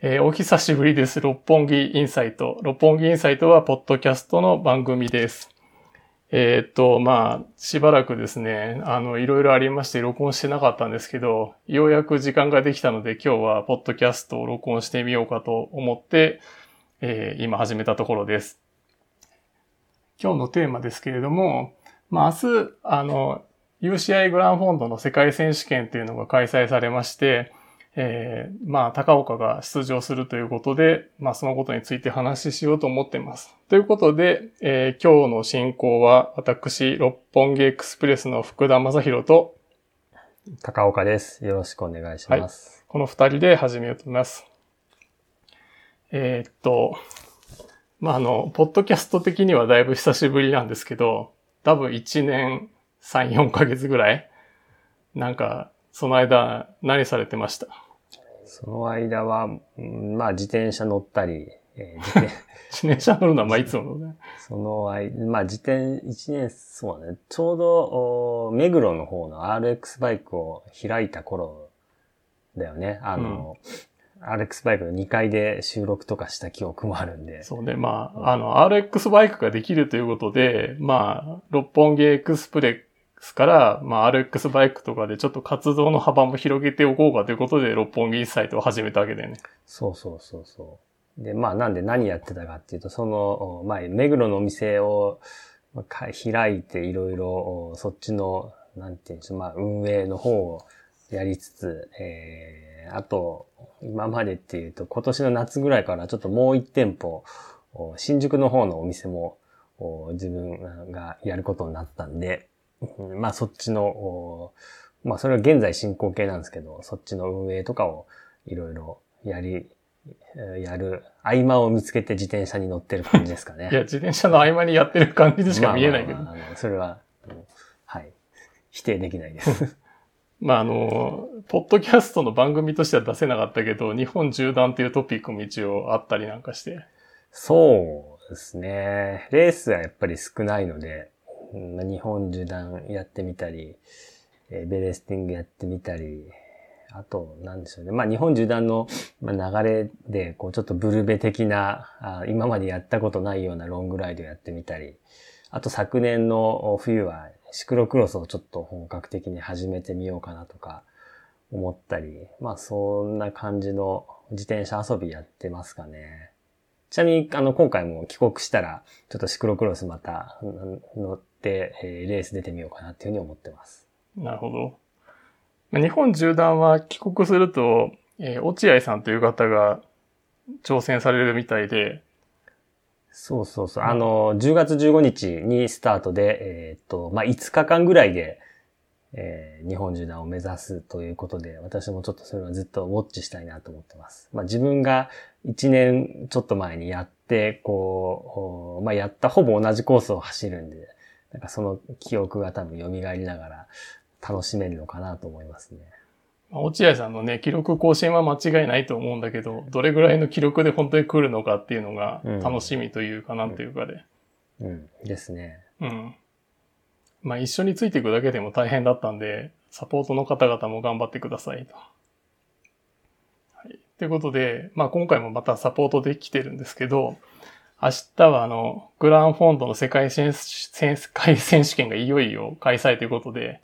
えー、お久しぶりです。六本木インサイト。六本木インサイトは、ポッドキャストの番組です。えー、っと、まあ、しばらくですね、あの、いろいろありまして、録音してなかったんですけど、ようやく時間ができたので、今日は、ポッドキャストを録音してみようかと思って、えー、今始めたところです。今日のテーマですけれども、まあ、明日、あの、UCI グランフォンドの世界選手権っていうのが開催されまして、えー、まあ、高岡が出場するということで、まあ、そのことについて話ししようと思っています。ということで、えー、今日の進行は、私、六本木エクスプレスの福田正宏と、高岡です。よろしくお願いします。はい、この二人で始めようと思います。えー、っと、まあ、あの、ポッドキャスト的にはだいぶ久しぶりなんですけど、多分1年3、4ヶ月ぐらいなんか、その間何されてました？その間は、まあ自転車乗ったり、えー、自 転自転車乗るのはまあいつものね。その間、まあ自転、一年、そうだね。ちょうど、目黒の方の RX バイクを開いた頃だよね。あの、うん、RX バイクの2階で収録とかした記憶もあるんで。そうね。まあ、あの、RX バイクができるということで、まあ、六本木エクスプレですから、まあ、RX バイクとかでちょっと活動の幅も広げておこうかということで、六本木サイトを始めたわけだよね。そうそうそうそう。で、まあ、なんで何やってたかっていうと、その、まあ、目黒のお店を開いていろいろ、そっちの、なんていうんでしょう、まあ、運営の方をやりつつ、えー、あと、今までっていうと、今年の夏ぐらいからちょっともう一店舗、新宿の方のお店も自分がやることになったんで、まあそっちの、まあそれは現在進行形なんですけど、そっちの運営とかをいろいろやり、やる合間を見つけて自転車に乗ってる感じですかね。いや、自転車の合間にやってる感じでしか見えないけど。まあまあまあ、それは、はい。否定できないです。まああの、ポッドキャストの番組としては出せなかったけど、日本縦断っていうトピックも一応あったりなんかして。そうですね。レースはやっぱり少ないので、まあ、日本縦断やってみたり、えベレスティングやってみたり、あと、なんでしょうね。まあ、日本縦断の流れで、こう、ちょっとブルベ的なあ、今までやったことないようなロングライドやってみたり、あと昨年の冬はシクロクロスをちょっと本格的に始めてみようかなとか思ったり、まあ、そんな感じの自転車遊びやってますかね。ちなみに、あの、今回も帰国したら、ちょっとシクロクロスまた乗って、えー、レース出てみようかなっていうふうに思ってます。なるほど。日本縦断は帰国すると、えー、落合さんという方が挑戦されるみたいで、そうそうそう。あの、10月15日にスタートで、えー、っと、まあ、5日間ぐらいで、えー、日本縦断を目指すということで、私もちょっとそれはずっとウォッチしたいなと思ってます。まあ、自分が1年ちょっと前にやって、こう、まあ、やったほぼ同じコースを走るんで、なんかその記憶が多分蘇りながら楽しめるのかなと思いますね。落合さんのね、記録更新は間違いないと思うんだけど、どれぐらいの記録で本当に来るのかっていうのが楽しみというかなんていうかで。うん、うん、ですね。うん。まあ一緒についていくだけでも大変だったんで、サポートの方々も頑張ってくださいと。はい。ということで、まあ今回もまたサポートできてるんですけど、明日はあの、グランフォンドの世界選手権がいよいよ開催ということで、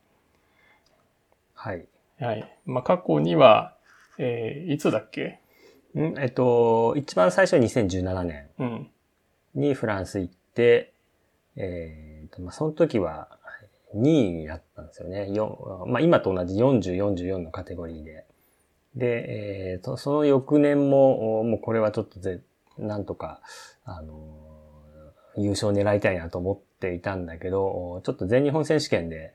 はい。はい。まあ過去には、えー、いつだっけ？ん？えっと、一番最初は2017年にフランス行って、うん、えー、と、まあその時は2位だったんですよね。まあ今と同じ40、44のカテゴリーで。で、えー、と、その翌年も、もうこれはちょっとぜ、なんとか、あの優勝狙いたいなと思っていたんだけど、ちょっと全日本選手権で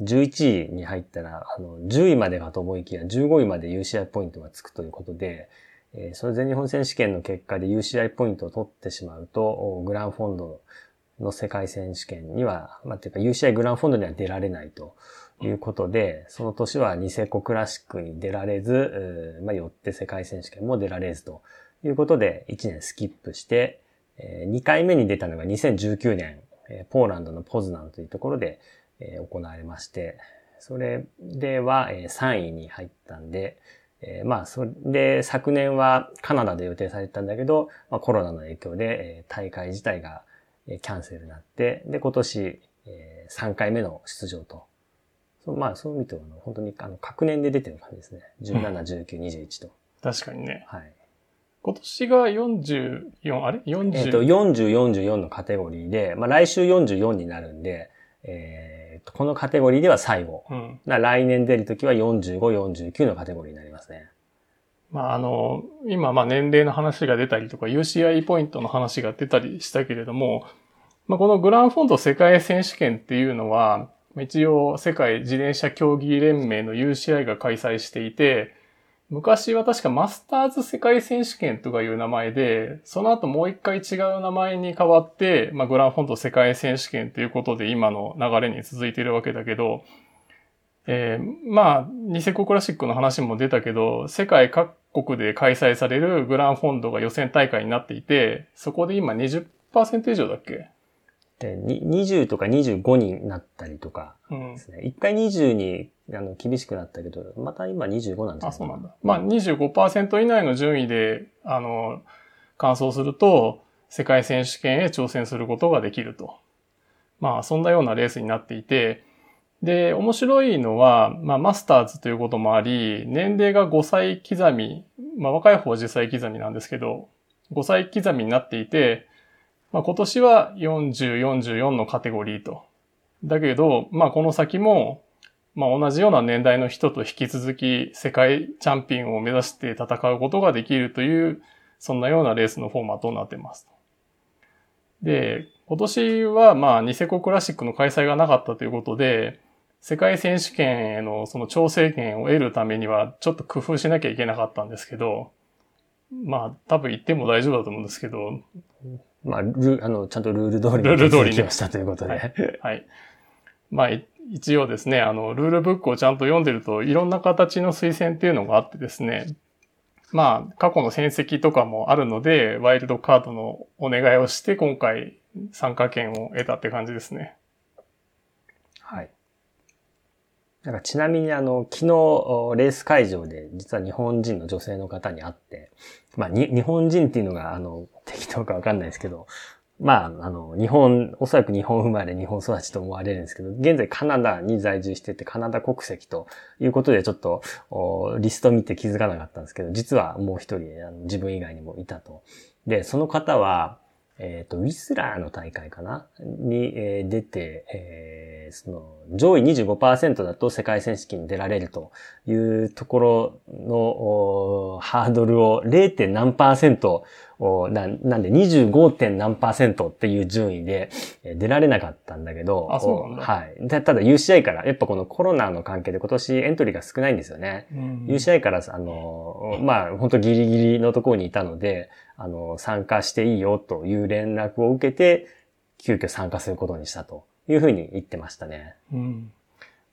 11位に入ったら、あの、10位までかと思いきや、15位まで UCI ポイントがつくということで、えー、その全日本選手権の結果で UCI ポイントを取ってしまうと、グランフォンドの世界選手権には、まあ、ていうか UCI グランフォンドには出られないということで、その年はニセコクラシックに出られず、まあ、よって世界選手権も出られずということで、1年スキップして、2回目に出たのが2019年、ポーランドのポズナンというところで行われまして、それでは3位に入ったんで、えー、まあ、それで、昨年はカナダで予定されてたんだけど、まあ、コロナの影響で、えー、大会自体が、えー、キャンセルになって、で、今年、えー、3回目の出場と。そまあ、そういう意味では、本当に、あの、各年で出てる感じですね。17、19、21と。確かにね。はい。今年が44、あれ ?40? えっ、と、40、44のカテゴリーで、まあ来週44になるんで、えー、このカテゴリーでは最後。うん、来年出るときは45、49のカテゴリーになりますね。まああの、今まあ年齢の話が出たりとか UCI ポイントの話が出たりしたけれども、まあこのグランフォンド世界選手権っていうのは、一応世界自転車競技連盟の UCI が開催していて、昔は確かマスターズ世界選手権とかいう名前で、その後もう一回違う名前に変わって、まあ、グランフォント世界選手権ということで今の流れに続いているわけだけど、えー、まあ、ニセコクラシックの話も出たけど、世界各国で開催されるグランフォンドが予選大会になっていて、そこで今20%以上だっけ？で、20とか25になったりとかですね。一、うん、回20にあの厳しくなったけど、また今25なんですね。あ、そうなんだ。まあ25%以内の順位で、あの、完走すると、世界選手権へ挑戦することができると。まあ、そんなようなレースになっていて、で、面白いのは、まあ、マスターズということもあり、年齢が5歳刻み、まあ、若い方は10歳刻みなんですけど、5歳刻みになっていて、まあ、今年は40、44のカテゴリーと。だけど、まあ、この先も、まあ、同じような年代の人と引き続き世界チャンピオンを目指して戦うことができるという、そんなようなレースのフォーマットになっています。で、今年はまあニセコクラシックの開催がなかったということで、世界選手権へのその調整権を得るためにはちょっと工夫しなきゃいけなかったんですけど、まあ多分言っても大丈夫だと思うんですけど。まあ、ルあの、ちゃんとルール通りに。ルール通りに。したということで。はい。はい、まあ、一応ですね、あの、ルールブックをちゃんと読んでるといろんな形の推薦っていうのがあってですね、まあ、過去の戦績とかもあるので、ワイルドカードのお願いをして、今回参加権を得たって感じですね。はい。なんかちなみにあの、昨日、レース会場で、実は日本人の女性の方に会って、まあ、に日本人っていうのが、あの、適当かわかんないですけど、まあ、あの、日本、おそらく日本生まれ、日本育ちと思われるんですけど、現在カナダに在住してて、カナダ国籍ということで、ちょっと、リスト見て気づかなかったんですけど、実はもう一人、あの自分以外にもいたと。で、その方は、えっ、ー、と、ウィスラーの大会かな？に、えー、出て、えー、その、上位25%だと世界選手権に出られるというところの、ハードルを 0. 何パーセントななんで 25. 点何パーセントっていう順位で出られなかったんだけど、あ、そうなんだ。はい。ただ UCI から、やっぱこのコロナの関係で今年エントリーが少ないんですよね。うん、UCI から、あの、まあ、本当ギリギリのところにいたので、あの、参加していいよという連絡を受けて、急遽参加することにしたというふうに言ってましたね。うん。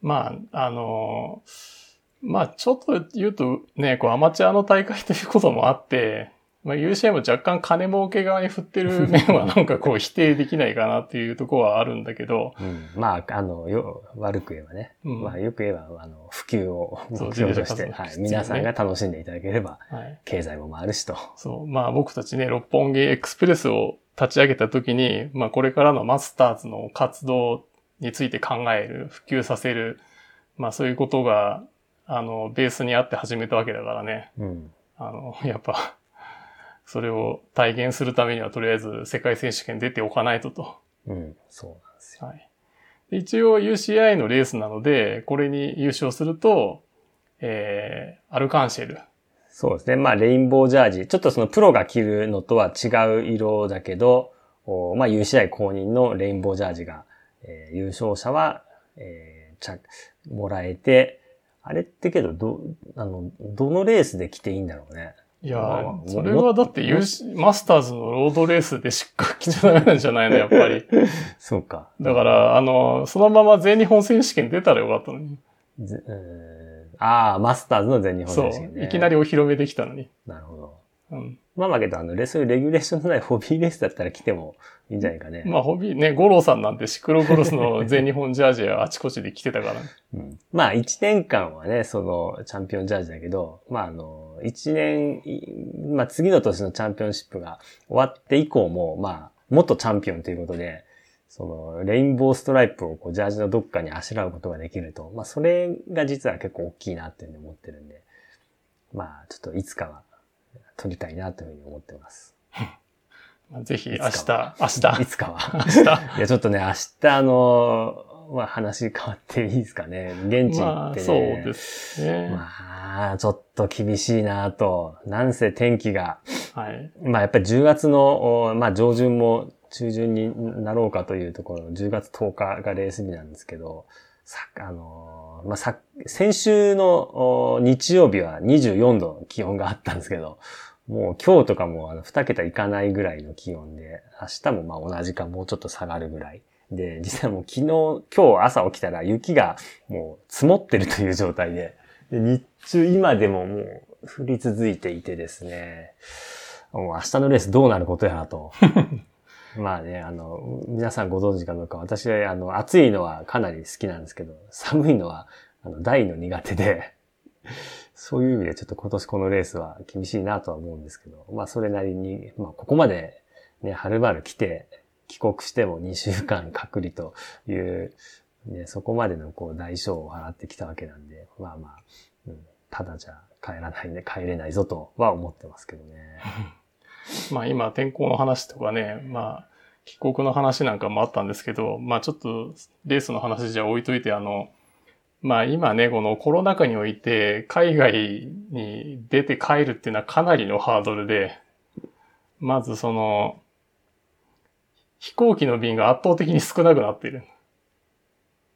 まあ、あの、まあ、ちょっと言うとね、こうアマチュアの大会ということもあって、まあ、UCI も若干金儲け側に振ってる 面はなんかこう否定できないかなっていうところはあるんだけど。うん、まあ、あの、よ、悪く言えばね。うん、まあ、よく言えば、あの、普及を目標として、はい、皆さんが楽しんでいただければ、はい、経済も回るしと。そう。まあ、僕たちね、六本木エクスプレスを立ち上げたときに、まあ、これからのマスターズの活動について考える、普及させる、まあ、そういうことが、あの、ベースにあって始めたわけだからね。うん。あの、やっぱ、それを体現するためにはとりあえず世界選手権出ておかないとと。うん、そうなんですよ。はい。一応 UCI のレースなので、これに優勝すると、えー、アルカンシェル。そうですね。まあ、レインボージャージ。ちょっとそのプロが着るのとは違う色だけど、おまあ、UCI 公認のレインボージャージが、えー、優勝者は、えー、ちゃ、もらえて、あれってけど、ど、あの、どのレースで着ていいんだろうね。いやそれはだってマスターズのロードレースでしっかり来ちゃなんじゃないの、やっぱり。そうか。だから、あの、そのまま全日本選手権出たらよかったのに。ああ、マスターズの全日本選手権、ね、そう。いきなりお披露目できたのに。なるほど。うん。まあまあけど、あの、レそういうレギュレーションのないホビーレースだったら来てもいいんじゃないかね。まあ、ホビー、ね、五郎さんなんてシクロクロスの全日本ジャージはあちこちで来てたから、うん。まあ、一年間はね、その、チャンピオンジャージだけど、まあ、あの、一年、まあ、次の年のチャンピオンシップが終わって以降も、まあ、元チャンピオンということで、その、レインボーストライプをこうジャージのどっかにあしらうことができると、まあ、それが実は結構大きいなっていうふうに思ってるんで、まあ、ちょっといつかは撮りたいなというふうに思ってます。ぜひ、明日、明日。いつかは。明日。いや、ちょっとね、明日、あの、まあ、話変わっていいですかね。現地行ってね。まあ、そうですね。まあ、ちょっと厳しいなと。なんせ天気が。はい。まあ、やっぱり10月の、まあ、上旬も中旬になろうかというところ、10月10日がレース日なんですけど、さ、あの、まあ、さ、先週の日曜日は24度気温があったんですけど、もう今日とかもあの2桁いかないぐらいの気温で、明日もまあ同じかもうちょっと下がるぐらい。で、実際もう昨日、今日朝起きたら雪がもう積もってるという状態で、で日中今でももう降り続いていてですね、もう明日のレースどうなることやなと。まあね、あの、皆さんご存知かどうか、私はあの、暑いのはかなり好きなんですけど、寒いのは、あの、大の苦手で、そういう意味でちょっと今年このレースは厳しいなとは思うんですけど、まあそれなりに、まあここまでね、はるばる来て、帰国しても2週間隔離という、ね、そこまでのこう代償を払ってきたわけなんで、まあまあ、うん、ただじゃ帰らないね、帰れないぞとは思ってますけどね。まあ今天候の話とかね、まあ帰国の話なんかもあったんですけど、まあちょっとレースの話じゃ置いといて、あの、まあ今ね、このコロナ禍において海外に出て帰るっていうのはかなりのハードルで、まずその、飛行機の便が圧倒的に少なくなっている。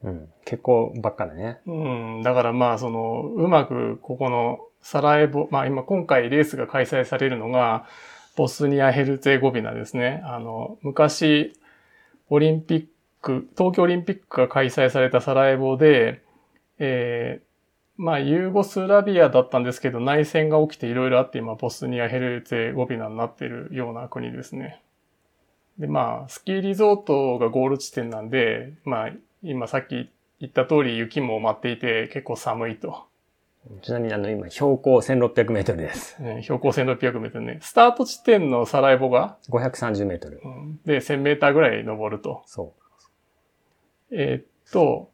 うん。結構ばっかだね。うん。だからまあその、うまくここのサラエボ、まあ今今回レースが開催されるのが、ボスニア・ヘルツェゴビナですね。あの、昔、オリンピック、東京オリンピックが開催されたサラエボで、えー、まあ、ユーゴスラビアだったんですけど、内戦が起きていろいろあって、今、ボスニア・ヘルツェ・ゴビナになっているような国ですね。で、まあ、スキーリゾートがゴール地点なんで、まあ、今さっき言った通り雪も待っていて結構寒いと。ちなみにあの今標高1600メートルです。標高1600メートルね。スタート地点のサラエボが？530メートル。で、1000メーターぐらい登ると。そう。えー、っと、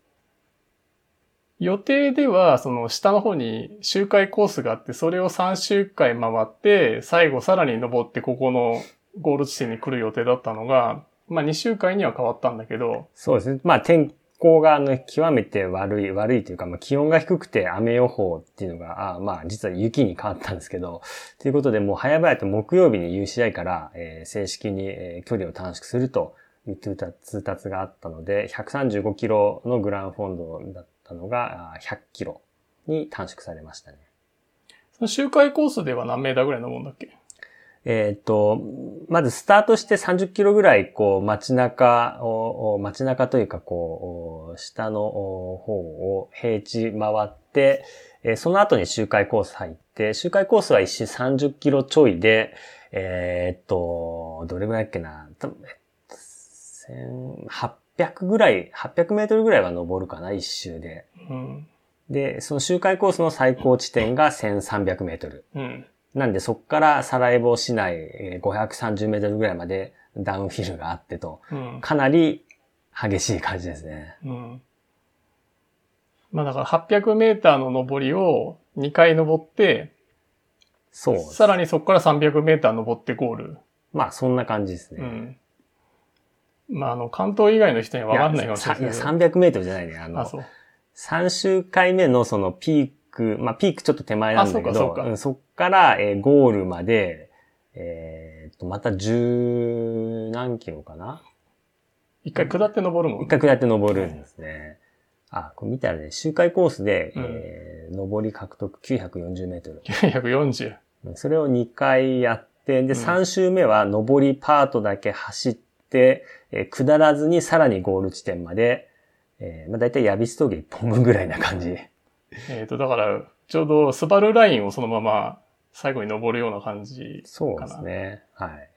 予定では、その下の方に周回コースがあって、それを3周回回って、最後さらに登ってここのゴール地点に来る予定だったのが、まあ2周回には変わったんだけど。そうですね。まあ天候があの極めて悪い、悪いというか、まあ気温が低くて雨予報っていうのが、あまあ実は雪に変わったんですけど、ということでもう早々と木曜日に UCI から、えー、正式に、えー、距離を短縮するという通達があったので、135キロのグランフォンドだったたのが100キロに短縮されましたね。その周回コースでは何メーターぐらいのもんだっけ？えっ、と、まずスタートして30キロぐらい、こう、街中を、街中というか、こう、下の方を平地回って、えその後に周回コース入って、周回コースは一周30キロちょいで、えっと、どれぐらいだっけな、1800 800ぐらい、800メートルぐらいは登るかな、一周で。うん、で、その周回コースの最高地点が1300メートル。うん、なんで、そっからサラエボ市内530メートルぐらいまでダウンヒルがあってと、うん、かなり激しい感じですね。うん、まあだから800メーターの登りを2回登って、そう。さらにそこから300メーター登ってゴール。まあそんな感じですね。うんまあ、あの、関東以外の人には分かんないかもしれない。いや、300メートルじゃないね。あの、あそう3週回目のそのピーク、まあ、ピークちょっと手前なんだけど、そうん、そっから、えー、ゴールまで、えー、と、また十何キロかな？一回下って登るの一回下って登るんですね。あ、これ見たらね、周回コースで、うん、えー、登り獲得940メートル。940。それを2回やって、で、3周目は登りパートだけ走って、えー、下らずにさらにゴール地点まで、えー、まあ大体ヤビス峠1本分ぐらいな感じ。えっと、だから、ちょうどスバルラインをそのまま最後に登るような感じかな。そうですね。はい。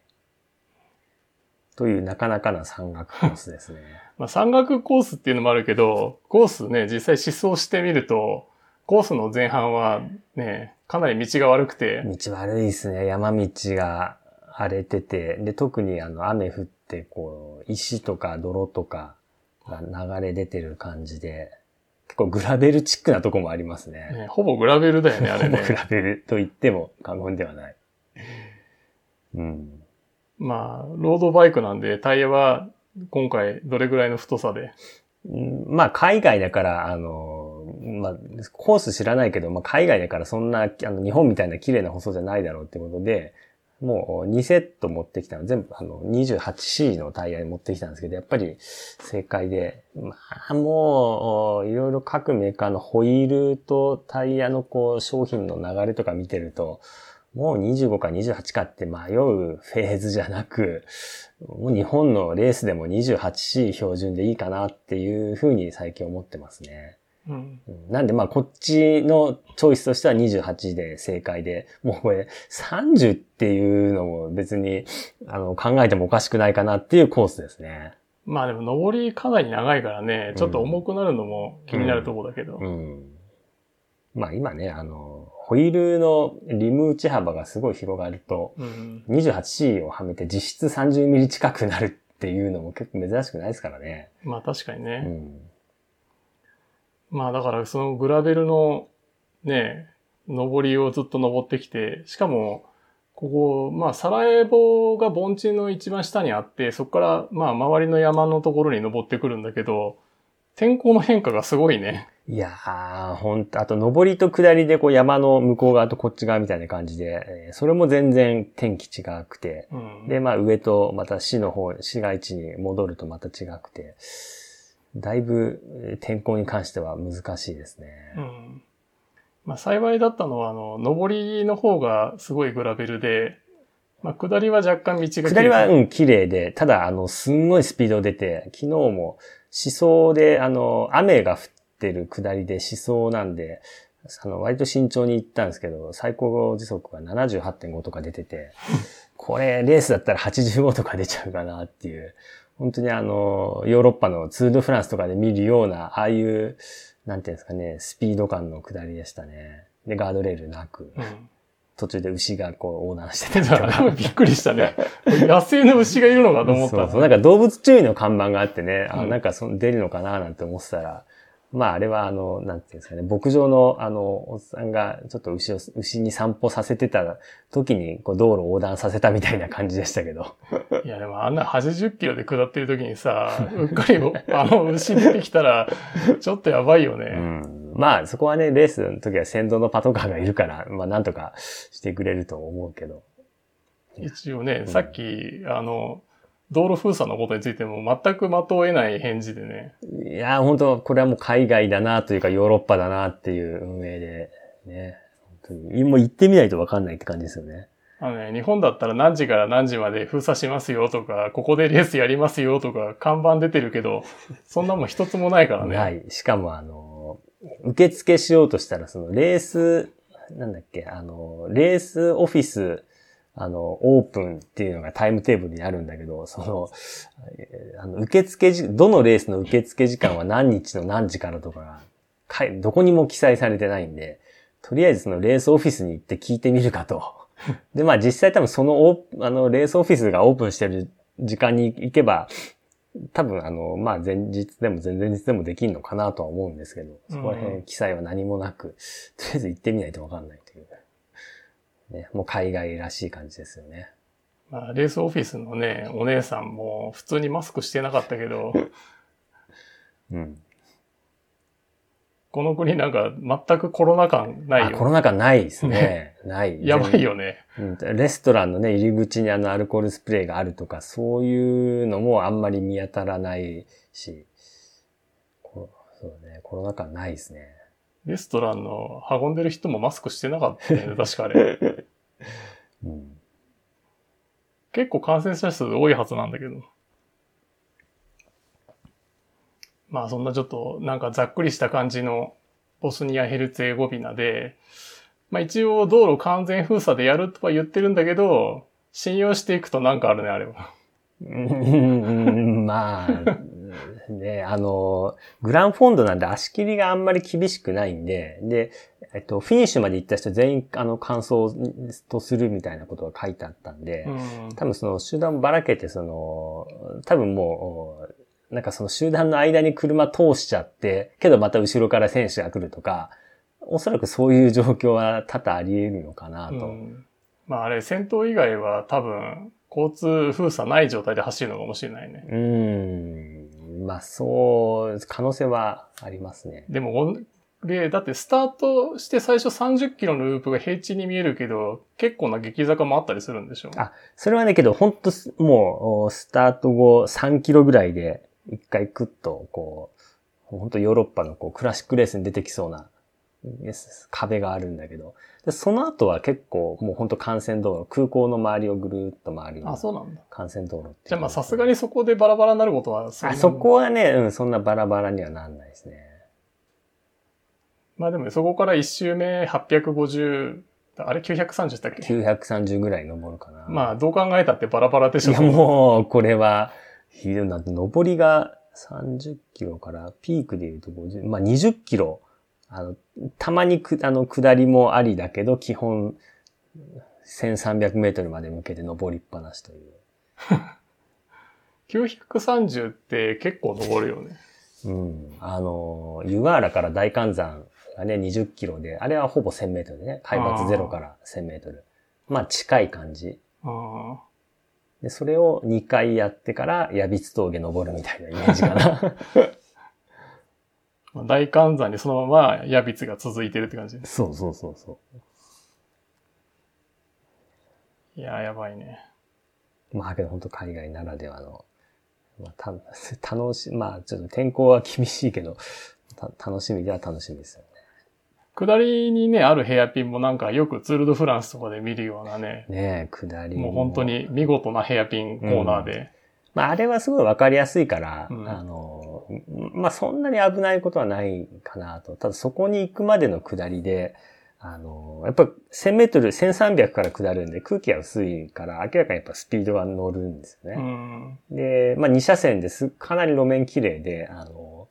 というなかなかな山岳コースですね。まあ山岳コースっていうのもあるけど、コースね、実際思想してみると、コースの前半はね、かなり道が悪くて。道悪いですね。山道が荒れてて、で、特にあの雨降って、こう、石とか泥とかが流れ出てる感じで、結構グラベルチックなとこもありますね。ねほぼグラベルだよね、あれね。グラベルと言っても 過言ではない。うん。まあ、ロードバイクなんで、タイヤは今回どれぐらいの太さで？まあ、海外だから、あの、まあ、コース知らないけど、まあ、海外だからそんな、あの、日本みたいな綺麗な舗装じゃないだろうってことで、もう2セット持ってきたの、全部あの 28C のタイヤに持ってきたんですけど、やっぱり正解で、まあもう、いろいろ各メーカーのホイールとタイヤのこう商品の流れとか見てると、もう25か28かって迷うフェーズじゃなく、もう日本のレースでも 28C 標準でいいかなっていうふうに最近思ってますね。うん、なんでまあこっちのチョイスとしては28で正解で、もうこれ30っていうのも別にあの考えてもおかしくないかなっていうコースですね。まあでも登りかなり長いからね、ちょっと重くなるのも気になるところだけど。うん、うん、まあ今ね、あの、ホイールのリム打ち幅がすごい広がると、うん、28C をはめて実質30ミリ近くなるっていうのも結構珍しくないですからね。まあ確かにね。うんまあだからそのグラベルのね、登りをずっと登ってきて、しかも、ここ、まあサラエボが盆地の一番下にあって、そこからまあ周りの山のところに登ってくるんだけど、天候の変化がすごいね。いやー、ほんと、あと登りと下りでこう山の向こう側とこっち側みたいな感じで、えー、それも全然天気違くて、うん、で、まあ上とまた市の方、市街地に戻るとまた違くて、だいぶ天候に関しては難しいですね。うん。まあ幸いだったのは、あの、上りの方がすごいグラベルで、まあ下りは若干道が下りはうん、綺麗で、ただあの、すんごいスピード出て、昨日も思想で、あの、雨が降ってる下りで思想なんで、あの、割と慎重に行ったんですけど、最高時速が78.5とか出てて、これ、レースだったら85とか出ちゃうかなっていう。本当にあの、ヨーロッパのツール・ド・フランスとかで見るような、ああいう、なんていうんですかね、スピード感の下りでしたね。で、ガードレールなく。うん途中で牛がこう横断してた びっくりしたね。野生の牛がいるのかと思った。そうそう。なんか動物注意の看板があってね、あなんかその出るのかななんて思ってたら、まああれはあの、なんていうんですかね、牧場のあの、おっさんがちょっと牛を、牛に散歩させてた時にこう道路を横断させたみたいな感じでしたけど。いやでもあんな80キロで下ってる時にさ、うっかりあの牛出てきたら、ちょっとやばいよね。うん、まあそこはね、レースの時は先導のパトカーがいるから、まあなんとかしてくれると思うけど。一応ね、さっき、あの、道路封鎖のことについても全く的を得ない返事でね。いや、本当これはもう海外だなというかヨーロッパだなっていう運営で、ね。本当に。もう行ってみないとわかんないって感じですよね。あのね、日本だったら何時から何時まで封鎖しますよとか、ここでレースやりますよとか、看板出てるけど、そんなもん一つもないからね。はい。しかもあの、受付しようとしたら、そのレース、なんだっけ、あの、レースオフィスあの、オープンっていうのがタイムテーブルにあるんだけど、その、あの受付時、どのレースの受付時間は何日の何時からとかが、どこにも記載されてないんで、とりあえずそのレースオフィスに行って聞いてみるかと。で、まあ実際多分そのあの、レースオフィスがオープンしてる時間に行けば、多分あの、まあ前日でも前々日でもできるのかなとは思うんですけど、そこら辺記載は何もなく、とりあえず行ってみないとわかんない。ね、もう海外らしい感じですよね。まあ、レースオフィスのね、お姉さんも普通にマスクしてなかったけど、うん。この国なんか全くコロナ感ないよ。コロナ感ないですね。ない。やばいよね、うん。レストランのね、入り口にあのアルコールスプレーがあるとか、そういうのもあんまり見当たらないし、そうね、コロナ感ないですね。レストランの運んでる人もマスクしてなかったね、確かあれ。うん、結構感染者数多いはずなんだけど。まあそんなちょっとなんかざっくりした感じのボスニア・ヘルツェゴビナで、まあ一応道路完全封鎖でやるとは言ってるんだけど、信用していくとなんかあるね、あれは。うん、まあ、ね、あの、グランフォンドなんで足切りがあんまり厳しくないんで、で、えっと、フィニッシュまで行った人全員、あの、完走とするみたいなことが書いてあったんで、うん、多分その集団ばらけて、その、多分もう、なんかその集団の間に車通しちゃって、けどまた後ろから選手が来るとか、おそらくそういう状況は多々あり得るのかなと。うん、まああれ、戦闘以外は多分、交通封鎖ない状態で走るのかもしれないね。うん。まあそう、可能性はありますね。でも、で、だってスタートして最初30キロのループが平地に見えるけど、結構な激坂もあったりするんでしょあ、それはね、けど、本当もう、スタート後3キロぐらいで、一回クッと、こう、本当ヨーロッパのこうクラシックレースに出てきそうな壁があるんだけど、でその後は結構もう本当幹線道路、空港の周りをぐるっと回るあ、そうなんだ。幹線道路じゃあまあさすがにそこでバラバラになることはそあ、そこはね、うん、そんなバラバラにはなんないですね。まあでもそこから1周目850、あれ930だっけ ?930 ぐらい登るかな。まあどう考えたってバラバラでしょ。いやもう、これは、ひどいな。登りが30キロからピークで言うと50、まあ20キロ。あの、たまにく、あの、下りもありだけど、基本、1300メートルまで向けて登りっぱなしという。930って結構登るよね。うん。あの、湯河原から大観山がね、20キロで、あれはほぼ1000メートルでね、海抜ゼロから1000メートル。まあ近い感じ。で、それを2回やってから、矢櫃峠登るみたいなイメージかな。大寒山にそのままヤビツが続いてるって感じそうそうそうそう。いややばいね。まあ、けど本当海外ならではの、まあ、た、楽し、まあ、ちょっと天候は厳しいけど、楽しみでは楽しみですよね。下りにね、あるヘアピンもなんかよくツールドフランスとかで見るようなね。ね下りも。もう本当に見事なヘアピンコーナーで。うん、まあ、あれはすごいわかりやすいから、うん、あの、まあそんなに危ないことはないかなと。ただそこに行くまでの下りで、あの、やっぱ1000メートル、1300から下るんで空気が薄いから明らかにやっぱスピードが乗るんですよね。で、まあ2車線です、かなり路面綺麗で、あの、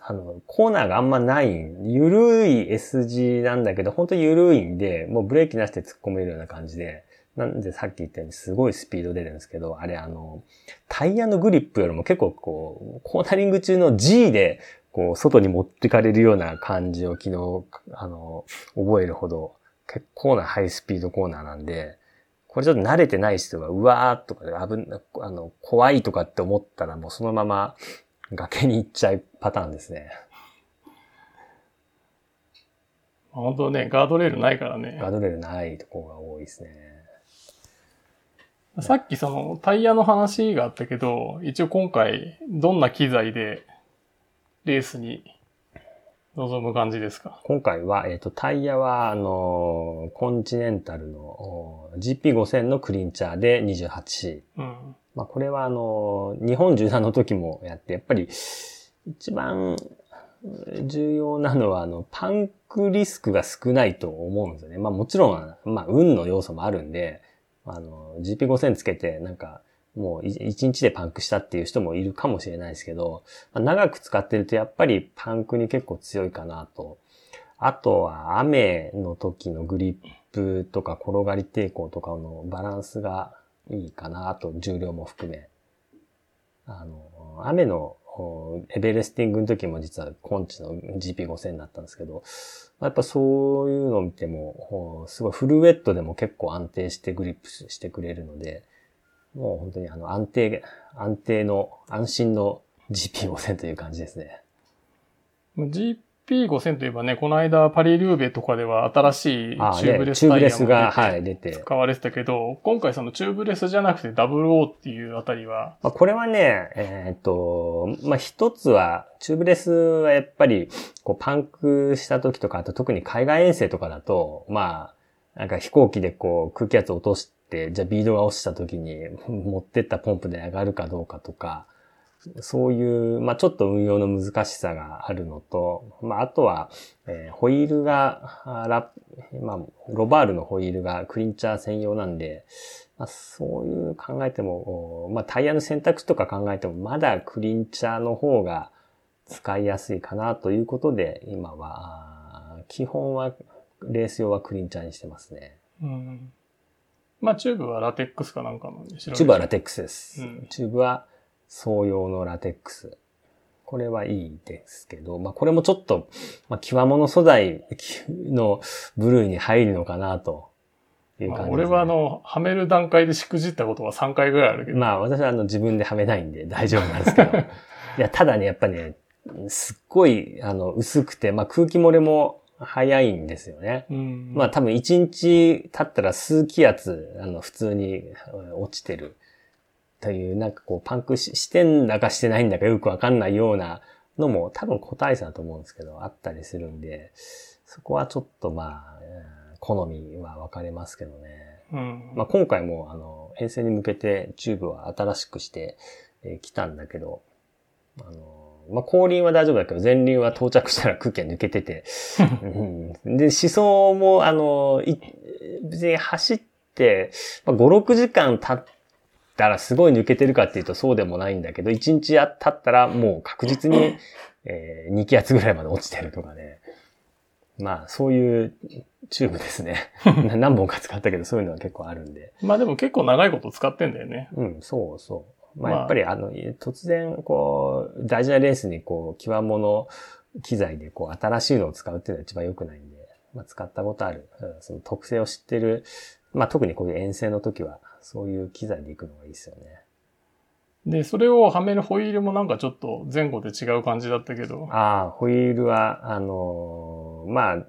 あの、コーナーがあんまない、ゆるい S 字なんだけど、本当ゆるいんで、もうブレーキなしで突っ込めるような感じで、なんでさっき言ったようにすごいスピード出るんですけど、あれあの、タイヤのグリップよりも結構こう、コーナリング中の G で、こう、外に持ってかれるような感じを昨日、あの、覚えるほど、結構なハイスピードコーナーなんで、これちょっと慣れてない人が、うわーとかで危な、あの、怖いとかって思ったらもうそのまま崖に行っちゃうパターンですね。本当ね、ガードレールないからね。ガードレールないところが多いですね。さっきそのタイヤの話があったけど、一応今回どんな機材でレースに臨む感じですか？今回は、えっ、ー、と、タイヤは、あの、コンチネンタルの GP5000 のクリンチャーで 28C。うん。まあ、これはあの、日本縦断の時もやって、やっぱり一番重要なのは、あの、パンクリスクが少ないと思うんですよね。まあもちろん、まあ運の要素もあるんで、あの、GP5000 つけて、なんか、もう一日でパンクしたっていう人もいるかもしれないですけど、まあ、長く使ってるとやっぱりパンクに結構強いかなと。あとは雨の時のグリップとか転がり抵抗とかのバランスがいいかなと、重量も含め。あの、雨のエベレスティングの時も実はコンチの GP5000 だったんですけど、やっぱそういうのを見ても、すごいフルウェットでも結構安定してグリップしてくれるので、もう本当にあの安定、安定の、安心の GP5000 という感じですね。P5000 といえばね、この間パリルーベとかでは新しいチューブレスタイヤもが、はい、出て。使われてたけど、今回そのチューブレスじゃなくて WO っていうあたりは。まあ、これはね、えー、っと、まあ、一つは、チューブレスはやっぱり、こう、パンクした時とか、あと特に海外遠征とかだと、まあ、なんか飛行機でこう、空気圧落として、じゃあビードが落ちた時に持ってったポンプで上がるかどうかとか、そういう、まあ、ちょっと運用の難しさがあるのと、まあ、あとは、えー、ホイールが、ラまあ、ロバールのホイールがクリンチャー専用なんで、まあ、そういう考えても、まあ、タイヤの選択肢とか考えても、まだクリンチャーの方が使いやすいかなということで、今は、基本は、レース用はクリンチャーにしてますね。うん。まあ、チューブはラテックスかなんかなんでしょチューブはラテックスです。うん、チューブは双用のラテックス。これはいいですけど、まあこれもちょっと、まあ極物素材 の部類に入るのかなという感じ、ね、俺はあの、はめる段階でしくじったことは3回ぐらいあるけど。まあ私はあの自分ではめないんで大丈夫なんですけど。いや、ただね、やっぱね、すっごい、あの、薄くて、まあ空気漏れも早いんですよね。まあ多分1日経ったら数気圧、あの、普通に落ちてる。という、なんかこう、パンクしてんだかしてないんだかよくわかんないようなのも多分個体差だと思うんですけど、あったりするんで、そこはちょっとまあ、好みは分かれますけどね。うん、まあ今回も、あの、遠征に向けてチューブは新しくしてき、えー、たんだけど、あの、まあ後輪は大丈夫だけど、前輪は到着したら空気が抜けてて、うん、で、思想も、あの、別に走って、まあ、5、6時間経ったらすごい抜けてるかっていうとそうでもないんだけど、1日経ったらもう確実に、えー、2気圧ぐらいまで落ちてるとかね。まあ、そういうチューブですね。何本か使ったけど、そういうのは結構あるんで。まあでも結構長いこと使ってんだよね。うん、そうそう。まあやっぱりあの、突然、こう、大事なレースにこう、極物機材でこう、新しいのを使うっていうのは一番良くないんで、まあ使ったことある、その特性を知ってる、まあ特にこういう遠征の時は、そういう機材で行くのがいいですよね。で、それをはめるホイールもなんかちょっと前後で違う感じだったけど。ああ、ホイールは、あのー、まあ、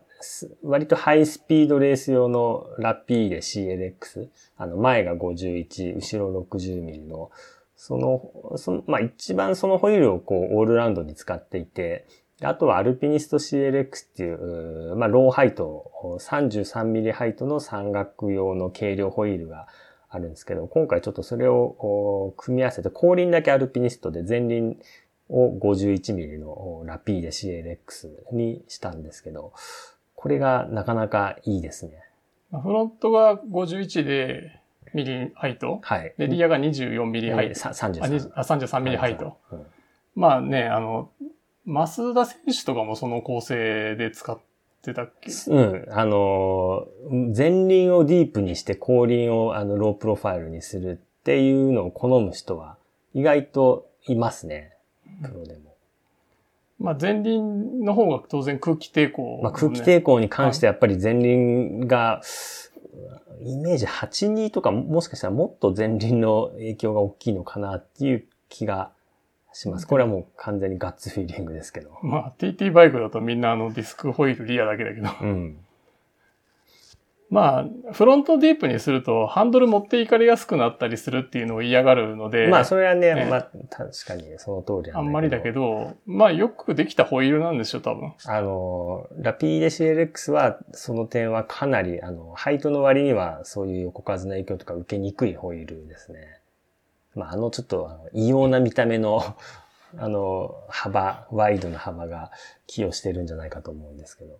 割とハイスピードレース用のラピーで CLX。あの、前が51、後ろ60ミリの、その、その、まあ一番そのホイールをこう、オールラウンドに使っていて、あとはアルピニスト CLX っていう、まあローハイト、33ミリハイトの山岳用の軽量ホイールがあるんですけど、今回ちょっとそれを組み合わせて、後輪だけアルピニストで前輪を 51mm のラピーデ CLX にしたんですけど、これがなかなかいいですね。フロントが51でミリハイト。はい。で、リアが24ミリハイト。33。あ、33ミリハイト。うん、まあね、あの、増田選手とかもその構成で使っってたっけ？うん。あの、前輪をディープにして後輪をあのロープロファイルにするっていうのを好む人は意外といますね。プロでも。まあ前輪の方が当然空気抵抗、ね、まあ空気抵抗に関してやっぱり前輪が、イメージ82とかもしかしたらもっと前輪の影響が大きいのかなっていう気がします。これはもう完全にガッツフィーリングですけど。まあ TT バイクだとみんなあのディスクホイールリアだけだけど。うん。まあ、フロントディープにすると、ハンドル持っていかれやすくなったりするっていうのを嫌がるので。まあ、それはね、ねまあ、確かにその通りあんまりだけど、まあ、よくできたホイールなんでしょ、多分。あの、ラピーデ CLX は、その点はかなり、あの、ハイトの割には、そういう横風の影響とか受けにくいホイールですね。まあ、あのちょっと異様な見た目の あの、幅、ワイドな幅が寄与してるんじゃないかと思うんですけど。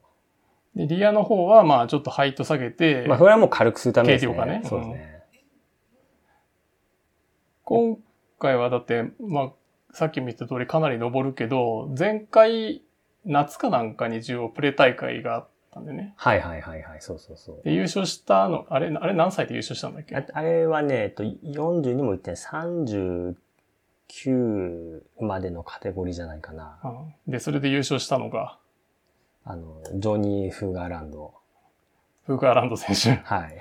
で、リアの方は、まあ、ちょっとハイト下げて。まあ、それはもう軽くするためですね。軽量かね。そうですね。今回はだって、まあ、さっきも言った通りかなり登るけど、前回、夏かなんかに一応プレ大会があったんでね。はいはいはいはい、そうそうそう。で、優勝したの、あれ、あれ何歳で優勝したんだっけ？あれはね、えっと、40にも言って39 9までのカテゴリーじゃないかな。で、それで優勝したのが？あの、ジョニー・フーガーランド。フーガーランド選手。はい。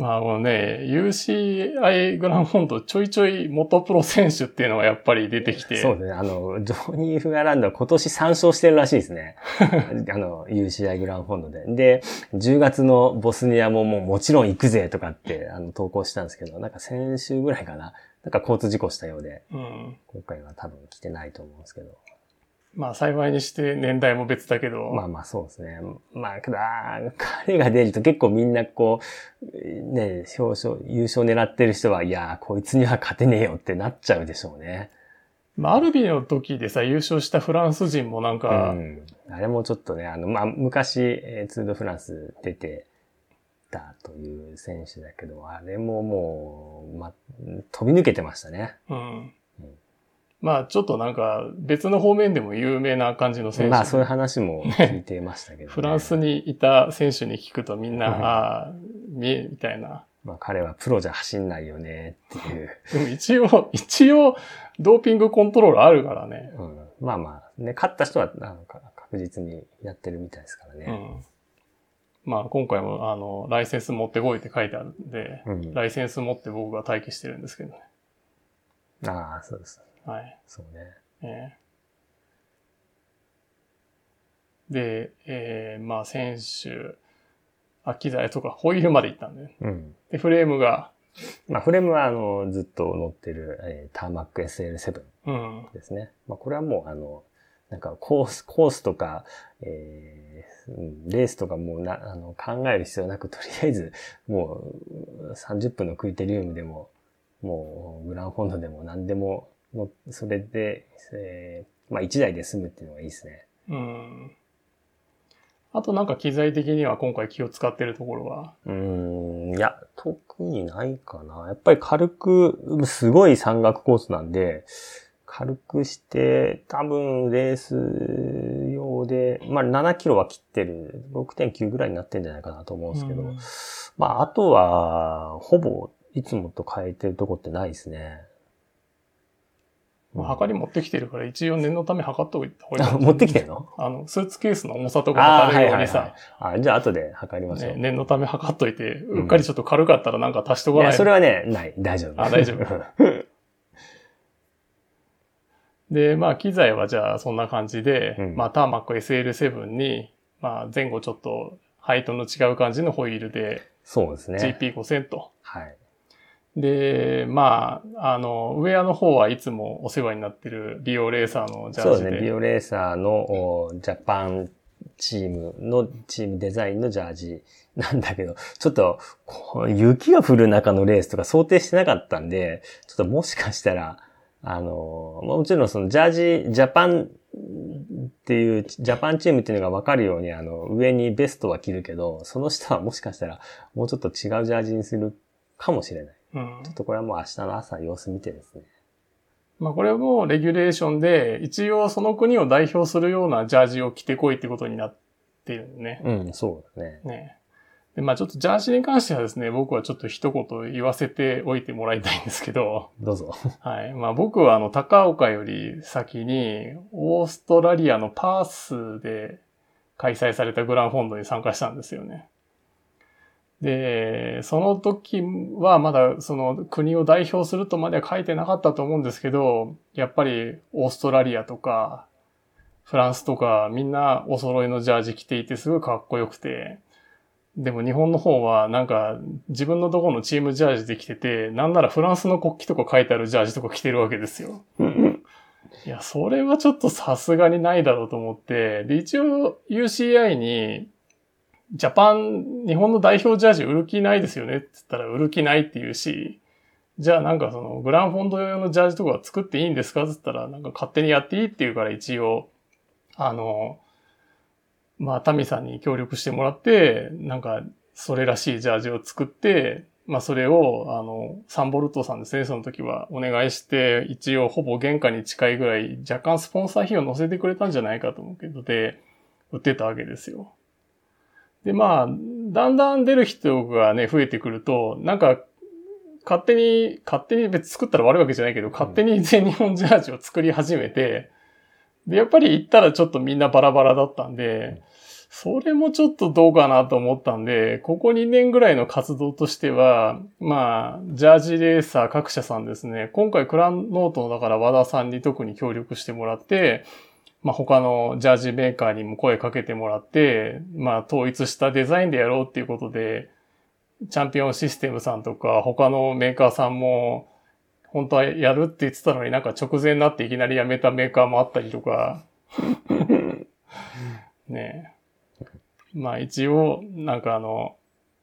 まあ、このね、UCI グランフォンドちょいちょい元プロ選手っていうのがやっぱり出てきて。そうですね。あの、ジョニー・フーガーランドは今年3勝してるらしいですね。あの、UCI グランフォンドで。で、10月のボスニアももうもちろん行くぜとかってあの投稿したんですけど、なんか先週ぐらいかな。なんか交通事故したようで、うん、今回は多分来てないと思うんですけど。まあ幸いにして年代も別だけど。まあまあそうですね。まあ、ただ、彼が出ると結構みんなこう、ね、表彰、優勝狙ってる人は、いや、こいつには勝てねえよってなっちゃうでしょうね。まあ、アルビの時でさ、優勝したフランス人もなんか、うん、あれもちょっとね、あの、まあ、昔、えー、ツードフランス出てたという選手だけど、あれももう、ま、飛び抜けてましたね。うん。まあ、ちょっとなんか、別の方面でも有名な感じの選手。まあ、そういう話も聞いてましたけど、ね、フランスにいた選手に聞くとみんな、ああ、みえ、みたいな。まあ、彼はプロじゃ走んないよねっていう。でも一応、一応、ドーピングコントロールあるからね。うん。まあまあ、ね、勝った人は、なんか確実にやってるみたいですからね。うん。まあ、今回も、あの、ライセンス持ってこいって書いてあるんで、うん、ライセンス持って僕が待機してるんですけどね。ああ、そうです。はい。そうね。えー、で、えー、まあ、選手、あ、機材とか、ホイールまで行ったんで、うん。で、フレームが、まあ、フレームは、あの、ずっと乗ってる、えー、ターマック SL7 ですね。うん、まあ、これはもう、あの、なんか、コース、コースとか、えー、レースとかもうな、あの、考える必要なく、とりあえず、もう、30分のクイテリウムでも、もう、グランフォンドでも何でも、それで、えー、まあ、1台で済むっていうのがいいですね。うん。あとなんか機材的には今回気を使ってるところは？うん、いや、特にないかな。やっぱり軽く、すごい山岳コースなんで、軽くして、多分レース用で、まあ7キロは切ってる、6.9ぐらいになってんじゃないかなと思うんですけど、まああとは、ほぼいつもと変えてるとこってないですね。まあ、測り持ってきてるから、一応念のため測っといた方がいい。持ってきてんの？あの、スーツケースの重さとか測るようにさ。あ、はいはいはい、じゃあ後で測りましょう、ね。念のため測っといて、うっかりちょっと軽かったらなんか足しとかない。いや、それはね、ない。大丈夫。あ、大丈夫。で、まあ、機材はじゃあそんな感じで、うん、まあ、ターマック SL7 に、まあ、前後ちょっと、ハイトの違う感じのホイールで、そうですね。GP5000 と。はい。で、まあ、あの、ウェアの方はいつもお世話になってるビオレーサーのジャージで。そうですね、ビオレーサーのジャパンチームのチームデザインのジャージなんだけど、ちょっと、雪が降る中のレースとか想定してなかったんで、ちょっともしかしたら、あの、もちろんそのジャージ、ジャパンっていう、ジャパンチームっていうのが分かるように、あの、上にベストは着るけど、その下はもしかしたらもうちょっと違うジャージにするかもしれない。うん、ちょっとこれはもう明日の朝様子見てですね。まあこれもレギュレーションで、一応その国を代表するようなジャージを着てこいってことになってるね。うん、そうだね。ね。で、まあちょっとジャージに関してはですね、僕はちょっと一言言わせておいてもらいたいんですけど。どうぞ。はい。まあ僕はあの、高岡より先に、オーストラリアのパースで開催されたグランフォンドに参加したんですよね。で、その時はまだその国を代表するとまでは書いてなかったと思うんですけど、やっぱりオーストラリアとかフランスとかみんなお揃いのジャージ着ていてすごいかっこよくて、でも日本の方はなんか自分のところのチームジャージで着てて、なんならフランスの国旗とか書いてあるジャージとか着てるわけですよ。いや、それはちょっとさすがにないだろうと思って、で、一応 UCI にジャパン、日本の代表ジャージ売る気ないですよねって言ったら売る気ないって言うし、じゃあなんかそのグランフォンド用のジャージとか作っていいんですかって言ったらなんか勝手にやっていいって言うから一応、あの、まあ、タミさんに協力してもらって、なんか、それらしいジャージを作って、まあ、それを、あの、サンボルトさんですね、その時はお願いして、一応ほぼ原価に近いぐらい、若干スポンサー費用乗せてくれたんじゃないかと思うけど、で、売ってたわけですよ。で、まあ、だんだん出る人がね、増えてくると、なんか、勝手に、勝手に別に作ったら悪いわけじゃないけど、勝手に全日本ジャージを作り始めて、で、やっぱり行ったらちょっとみんなバラバラだったんで、それもちょっとどうかなと思ったんで、ここ2年ぐらいの活動としては、まあ、ジャージレーサー各社さんですね、今回クランノートのだから和田さんに特に協力してもらって、まあ、他のジャージメーカーにも声かけてもらって、まあ、統一したデザインでやろうっていうことで、チャンピオンシステムさんとか他のメーカーさんも、本当はやるって言ってたのになんか直前になっていきなりやめたメーカーもあったりとか。ねまあ一応、なんかあの、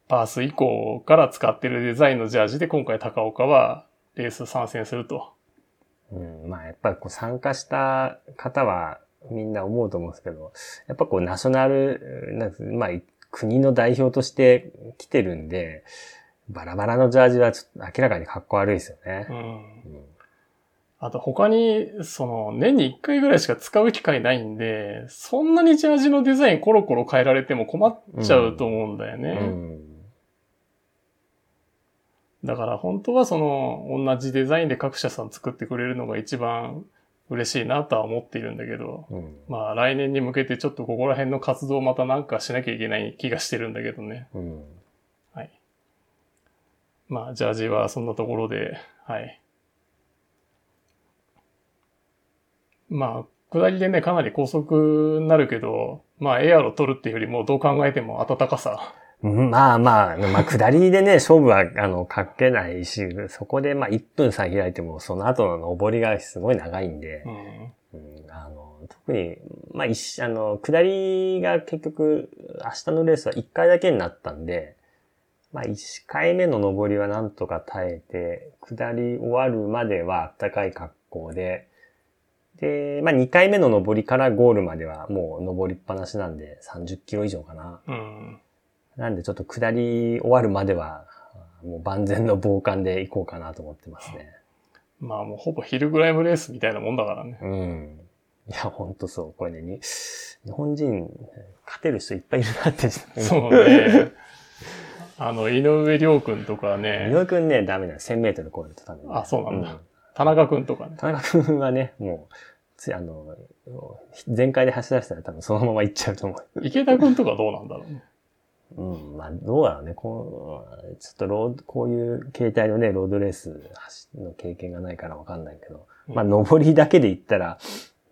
パース以降から使ってるデザインのジャージで今回高岡はレース参戦するとうん、まあやっぱりこう参加した方はみんな思うと思うんですけど、やっぱこうナショナル、なんまあ国の代表として来てるんで、バラバラのジャージはちょっと明らかにかっこ悪いですよね。うん。うん、あと他に、その年に1回ぐらいしか使う機会ないんで、そんなにジャージのデザインコロコロ変えられても困っちゃうと思うんだよね。うん、だから本当はその同じデザインで各社さん作ってくれるのが一番嬉しいなとは思っているんだけど、うん、まあ来年に向けてちょっとここら辺の活動をまたなんかしなきゃいけない気がしてるんだけどね。うん、はい。まあジャージはそんなところで、はい。まあ、下りでね、かなり高速になるけど、まあエアロ取るっていうよりもどう考えても暖かさまあまあ、まあ、下りでね、勝負は、あの、かけないし、そこで、まあ、1分さえ開いても、その後の上りがすごい長いんで、うん、うん、あの、特に、まあ、一、あの、下りが結局、明日のレースは1回だけになったんで、まあ、1回目の上りはなんとか耐えて、下り終わるまでは暖かい格好で、で、まあ、2回目の上りからゴールまではもう上りっぱなしなんで、30キロ以上かな。うんなんでちょっと下り終わるまでは、もう万全の防寒で行こうかなと思ってますね。まあもうほぼヒルグライムレースみたいなもんだからね。うん。いや、ほんとそう。これね、に日本人、勝てる人いっぱいいるなって。そうね。あの、井上亮君とかね。井上君ね、ダメだよ。1000メートル超えると多分、ね。あ、そうなんだ。うん、田中君とかね。田中君はね、もう、つあの、全開で走らせたら多分そのまま行っちゃうと思う。池田君とかどうなんだろうね。うん、まあ、どうだろうね。こう、ちょっとロード、こういう形態のね、ロードレースの経験がないからわかんないけど、うん、まあ、上りだけで言ったら、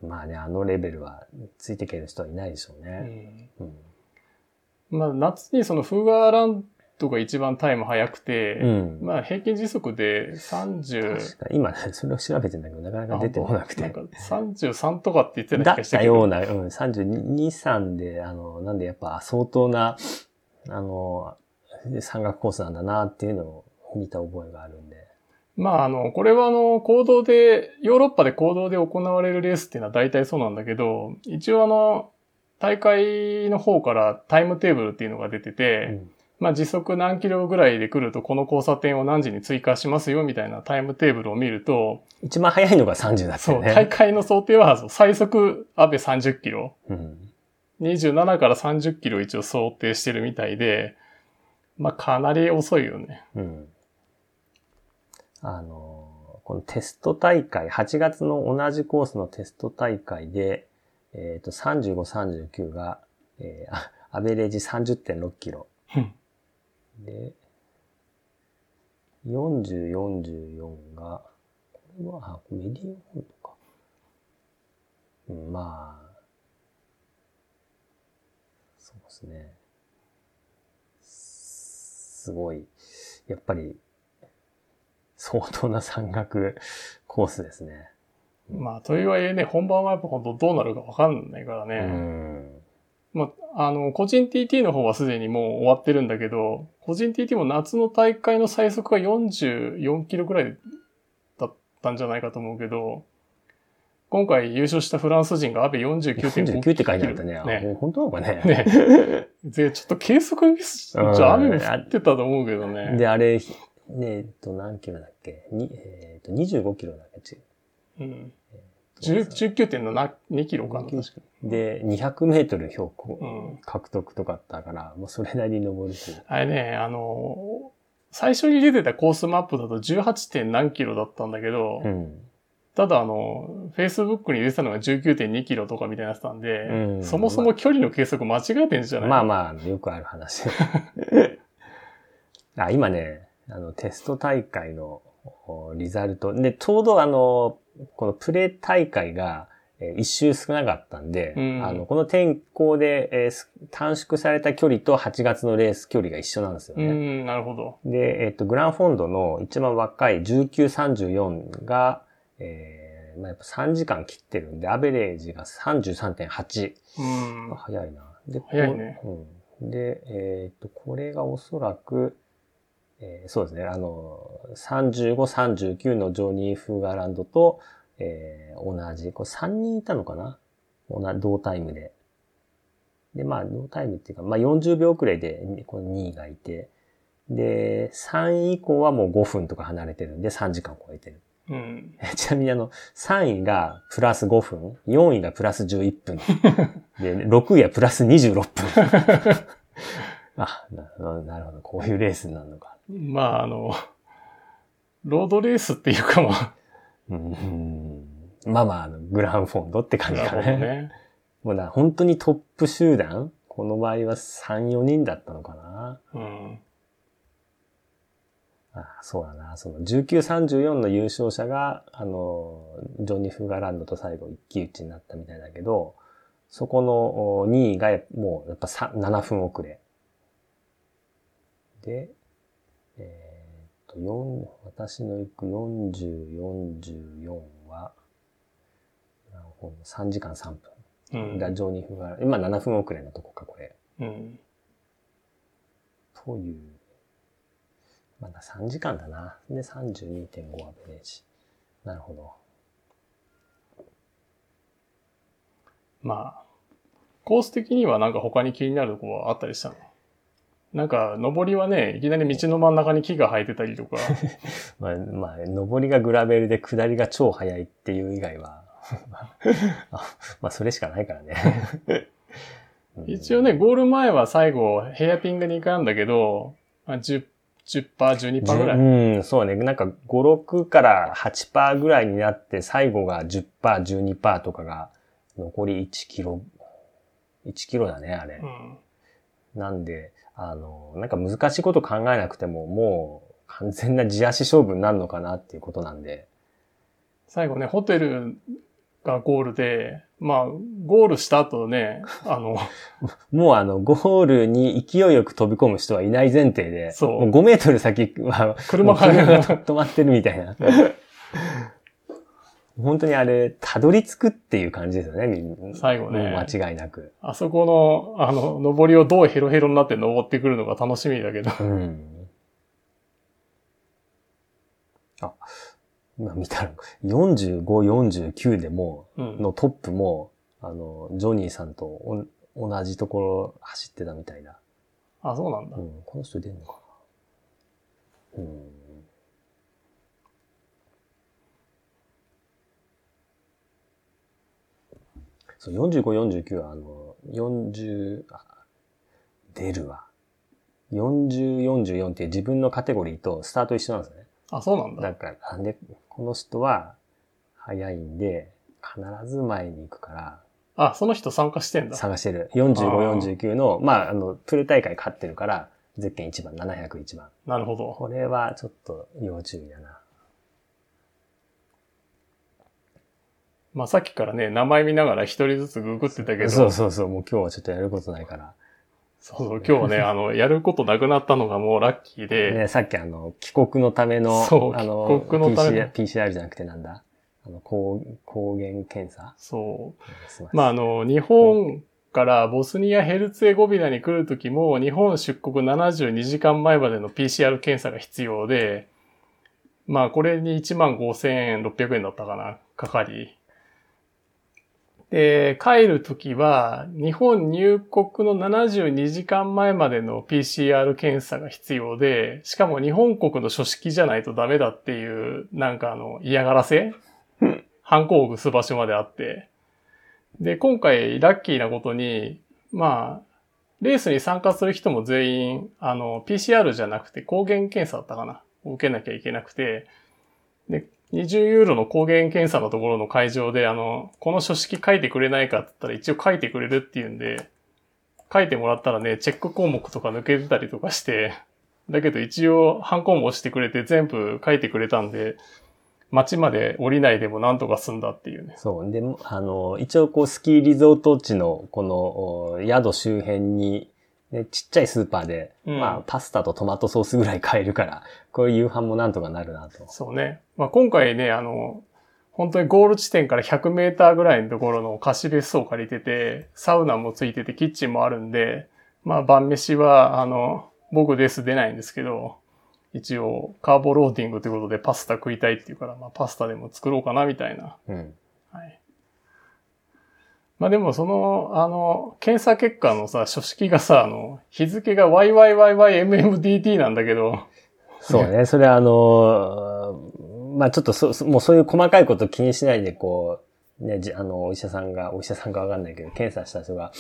まあね、あのレベルはついていける人はいないでしょうね。うん。うん、まあ、夏にそのフーガーランドが一番タイム速くて、うん、まあ、平均時速で30。確か今ね、それを調べてんだけど、なかなか出てこなくて。なんか33とかって言ってた気がしたけど。だったような、うん、32、3で、あの、なんでやっぱ相当な、あの、山岳コースなんだなっていうのを見た覚えがあるんで。まあ、あの、これはあの、行動で、ヨーロッパで行動で行われるレースっていうのは大体そうなんだけど、一応あの、大会の方からタイムテーブルっていうのが出てて、うん、まあ時速何キロぐらいで来るとこの交差点を何時に追加しますよみたいなタイムテーブルを見ると、一番速いのが30だったよね。そう、大会の想定は最速安倍30キロ。うん27から30キロ一応想定してるみたいで、まあかなり遅いよね。うん。あの、このテスト大会、8月の同じコースのテスト大会で、えっ、ー、と、35、39が、えー、アベレージ30.6キロ。で、40、44が、これは、あ、メディアンホントか。うん、まあ、ですね。すごい、やっぱり、相当な山岳コースですね。まあ、というわえね、本番はやっぱ本当どうなるかわかんないからね。まあ、あの、個人 TT の方はすでにもう終わってるんだけど、個人 TT も夏の大会の最速が44キロくらいだったんじゃないかと思うけど、今回優勝したフランス人がアベ49.5 49って書いてあったね。ね本当なのかね。ね。で、ちょっと計測ミス、じゃあ雨も降ってたと思うけどね。で、あれ、ねえっと、何キロだっけ？に、えっと、25キロだっけ？うん。19.2キロかな、確かに。で、200メートル標高獲得とかあったから、もうそれなりに登るし。あれね、あの、最初に出てたコースマップだと 18. 何キロだったんだけど、うん、ただあの、Facebook に出てたのが19.2キロとかみたいなやつなんで、うん、そもそも距離の計測間違えてんじゃないまあまあ、よくある話。あ今ね、あの、テスト大会のリザルト。で、ちょうどあの、このプレイ大会が、えー、一周少なかったんで、うん、あの、この天候で、えー、短縮された距離と8月のレース距離が一緒なんですよね。うん、なるほど。で、えっ、ー、と、グランフォンドの一番若い1934が、えー、まあ、やっぱ3時間切ってるんで、アベレージが33.8。うん。早いな。で、早いね。うん。で、えっ、ー、と、これがおそらく、えー、そうですね、あの、35、39のジョニー・フーガーランドと、えー、同じ、これ3人いたのかな？同同タイムで。で、まあ、同タイムっていうか、まあ40秒くらいで、この2位がいて、で、3位以降はもう5分とか離れてるんで3時間超えてる。うん、ちなみにあの、3位がプラス5分、4位がプラス11分、で、6位はプラス26分。あなるほど、こういうレースになるのか。まあ、あの、ロードレースっていうかまあ。うん、まあまあ、あのグランフォンドって感じかね。ねもうな、本当にトップ集団？この場合は3、4人だったのかな。うん。あそうだな。その1934の優勝者が、あの、ジョニフ・ガランドと最後一騎打ちになったみたいだけど、そこの2位がもうやっぱ7分遅れ。で、えー、っと、4、私の行く40、44は、3時間3分。うん、がジョニフ・ガランド。今7分遅れのとこか、これ。うん。というまだ3時間だな。で、32.5アベレージ。なるほど。まあ、コース的にはなんか他に気になるとこはあったりしたの？なんか、登りはね、いきなり道の真ん中に木が生えてたりとか。まあ、まあ、登りがグラベルで下りが超速いっていう以外は まあ、それしかないからね 一応ね、ゴール前は最後、ヘアピングに行かんだけど、まあ、10 10%、12%ぐらい。うん、そうね。なんか5、6から8%ぐらいになって、最後が10%、12%とかが、残り1キロ、1キロだね、あれ。うん、なんで、あの、なんか難しいこと考えなくても、もう完全な地足勝負になるのかなっていうことなんで。最後ね、ホテルがゴールで、まあ、ゴールした後ね、あの、もうあの、ゴールに勢いよく飛び込む人はいない前提で、そう。もう5メートル先は、車が止まってるみたいな。本当にあれ、たどり着くっていう感じですよね、みんな。最後ね。間違いなく。あそこの、あの、登りをどうヘロヘロになって登ってくるのが楽しみだけど。うん。あ、今見たら、45、49でも、のトップも、あの、ジョニーさんと同じところ走ってたみたいだ。あ、そうなんだ。うん、この人出んのかな。うん。そう、45、49は、あの、40、あ、出るわ。40、44って自分のカテゴリーとスタート一緒なんですね。あ、そうなんだ。だから、で、この人は早いんで、必ず前に行くから。あ、その人参加してんだ。参加してる。45、49の、まあ、あの、プル大会勝ってるから、ゼッケン1番、701番。なるほど。これはちょっと要注意だな。まあさっきからね、名前見ながら一人ずつググってたけど。そうそうそう、もう今日はちょっとやることないから。そうそう、今日はね、あの、やることなくなったのがもうラッキーで。ね、さっきあの、帰国のための、そう、あの、帰国のための PCR, PCR じゃなくてなんだ？あの、抗抗原検査？そう。まあ、あの、日本からボスニア・ヘルツェゴビナに来るときも、日本出国72時間前までの PCR 検査が必要で、まあ、これに15,600円だったかな、かかり。で、帰るときは、日本入国の72時間前までの PCR 検査が必要で、しかも日本国の書式じゃないとダメだっていう、なんかあの、嫌がらせ？反抗を押す場所まであって。で、今回ラッキーなことに、まあ、レースに参加する人も全員、あの、PCR じゃなくて抗原検査だったかな？を受けなきゃいけなくて、で、20ユーロの抗原検査のところの会場で、あの、この書式書いてくれないかって言ったら一応書いてくれるっていうんで、書いてもらったらね、チェック項目とか抜けてたりとかして、だけど一応、ハンコも押してくれて全部書いてくれたんで、街まで降りないでもなんとか済んだっていうね。そう。で、あの、一応こうスキーリゾート地のこの宿周辺にで、ちっちゃいスーパーで、うん、まあ、パスタとトマトソースぐらい買えるから、こういう夕飯もなんとかなるなと。そうね。まあ、今回ね、あの、本当にゴール地点から100メーターぐらいのところの貸し別荘を借りてて、サウナもついてて、キッチンもあるんで、まあ、晩飯は、あの、僕です出ないんですけど、一応カーボローディングということでパスタ食いたいっていうから、まあパスタでも作ろうかなみたいな。うん。はい。まあでもその、あの、検査結果のさ、書式がさ、あの、日付が YYYYMMDT なんだけど。そうね。それはあの、まあちょっとそ、もうそういう細かいこと気にしないで、こう、ね、じあの、お医者さんが、お医者さんかわかんないけど、検査した人が、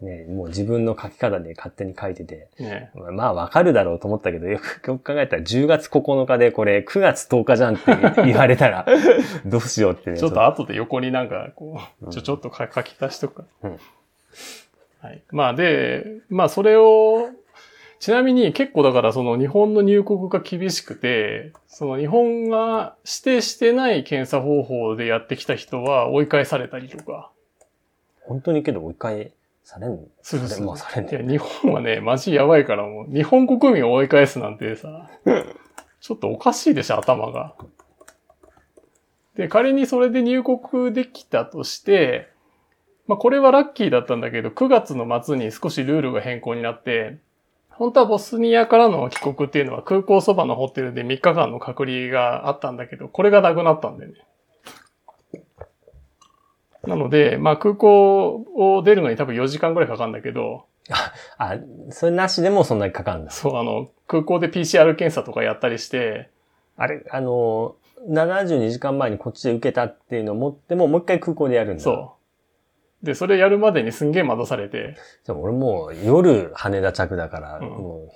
ね、もう自分の書き方で勝手に書いてて、ね、まあわかるだろうと思ったけど、よく 考えたら10月9日でこれ9月10日じゃんって言われたら、どうしようってね。ちょっと後で横になんか、こう、ちょ、ちょっと書き足しとくか。うん、はい。まあで、まあそれを、ちなみに結構だからその日本の入国が厳しくて、その日本が指定してない検査方法でやってきた人は追い返されたりとか。本当にけど追い返されんするする。まあ、されんいや、日本はね、マジやばいからもう、日本国民を追い返すなんてさ、ちょっとおかしいでしょ、頭が。で、仮にそれで入国できたとして、まあこれはラッキーだったんだけど、9月の末に少しルールが変更になって、本当はボスニアからの帰国っていうのは空港そばのホテルで3日間の隔離があったんだけど、これがなくなったんだよね。なので、まあ空港を出るのに多分4時間ぐらいかかるんだけど。あ、それなしでもそんなにかかるんだ。そう、あの、空港で PCR 検査とかやったりして。あれ、あの、72時間前にこっちで受けたっていうのを持っても、もう一回空港でやるんだ。そう。で、それやるまでにすんげえ待たされて。でも俺もう夜羽田着だから、うん、も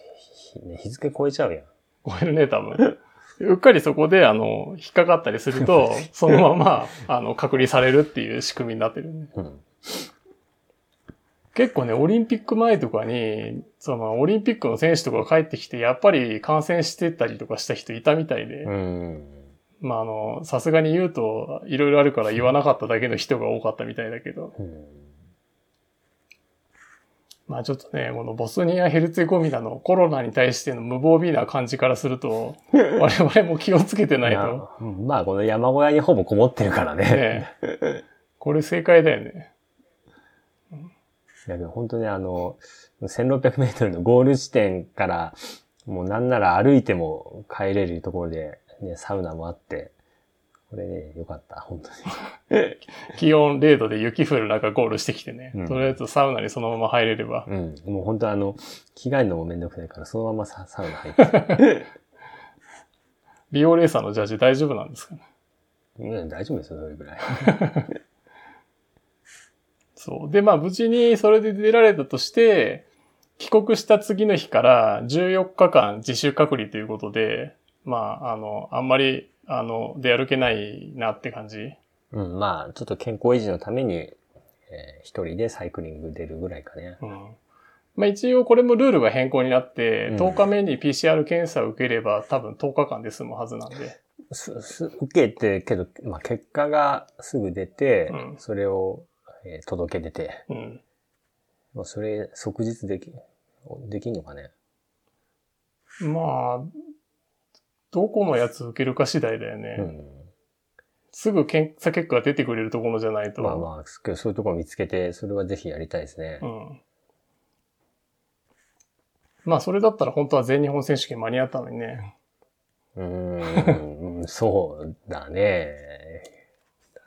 う日付超えちゃうやん。超えるね、多分。うっかりそこで、あの、引っかかったりすると、そのまま、あの、隔離されるっていう仕組みになってる、ねうん、結構ね、オリンピック前とかに、その、オリンピックの選手とか帰ってきて、やっぱり感染してたりとかした人いたみたいで、うん、まあ、あの、さすがに言うと、いろいろあるから言わなかっただけの人が多かったみたいだけど、うんまあちょっとね、このボスニア・ヘルツェゴミナのコロナに対しての無防備な感じからすると、我々も気をつけてないと。まあこの山小屋にほぼこもってるからね。ねこれ正解だよね。いやでも本当にあの、1600メートルのゴール地点から、もうなんなら歩いても帰れるところで、ね、サウナもあって、これね、よかった、本当に。気温0度で雪降る中ゴールしてきてね。うん、とりあえずサウナにそのまま入れれば。うん。もう本当あの、着替えるのもめんどくさいから、そのままササウナ入って。美容レーサーのジャージ大丈夫なんですかね？うん、大丈夫ですよ、それぐらい。そう。で、まあ、無事にそれで出られたとして、帰国した次の日から14日間自主隔離ということで、まあ、あの、あんまりあの、出歩けないなって感じ？うん、まあ、ちょっと健康維持のために、えー、一人でサイクリング出るぐらいかね。うん。まあ一応これもルールが変更になって、うん、10日目に PCR 検査を受ければ多分10日間で済むはずなんで。す、す、受けて、けど、まあ結果がすぐ出て、うん、それを、えー、届け出て、うん。まあそれ即日でき、できんのかね。まあ、どこのやつ受けるか次第だよね。うん、すぐ検査結果が出てくれるところじゃないと。まあまあ、そういうところ見つけて、それはぜひやりたいですね。うん。まあ、それだったら本当は全日本選手権間に合ったのにね。うん、そうだね。